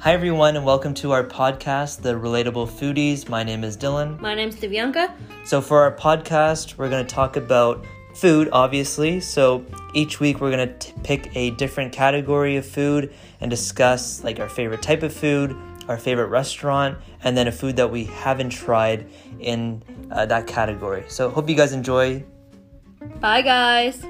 Hi, everyone, and welcome to our podcast, The Relatable Foodies. My name is Dylan. My name is Divyanka. So, for our podcast, we're going to talk about food, obviously. So, each week we're going to pick a different category of food and discuss like our favorite type of food, our favorite restaurant, and then a food that we haven't tried in uh, that category. So, hope you guys enjoy. Bye, guys.